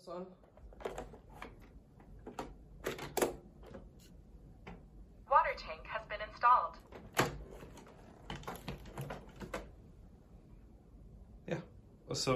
This one. Water tank.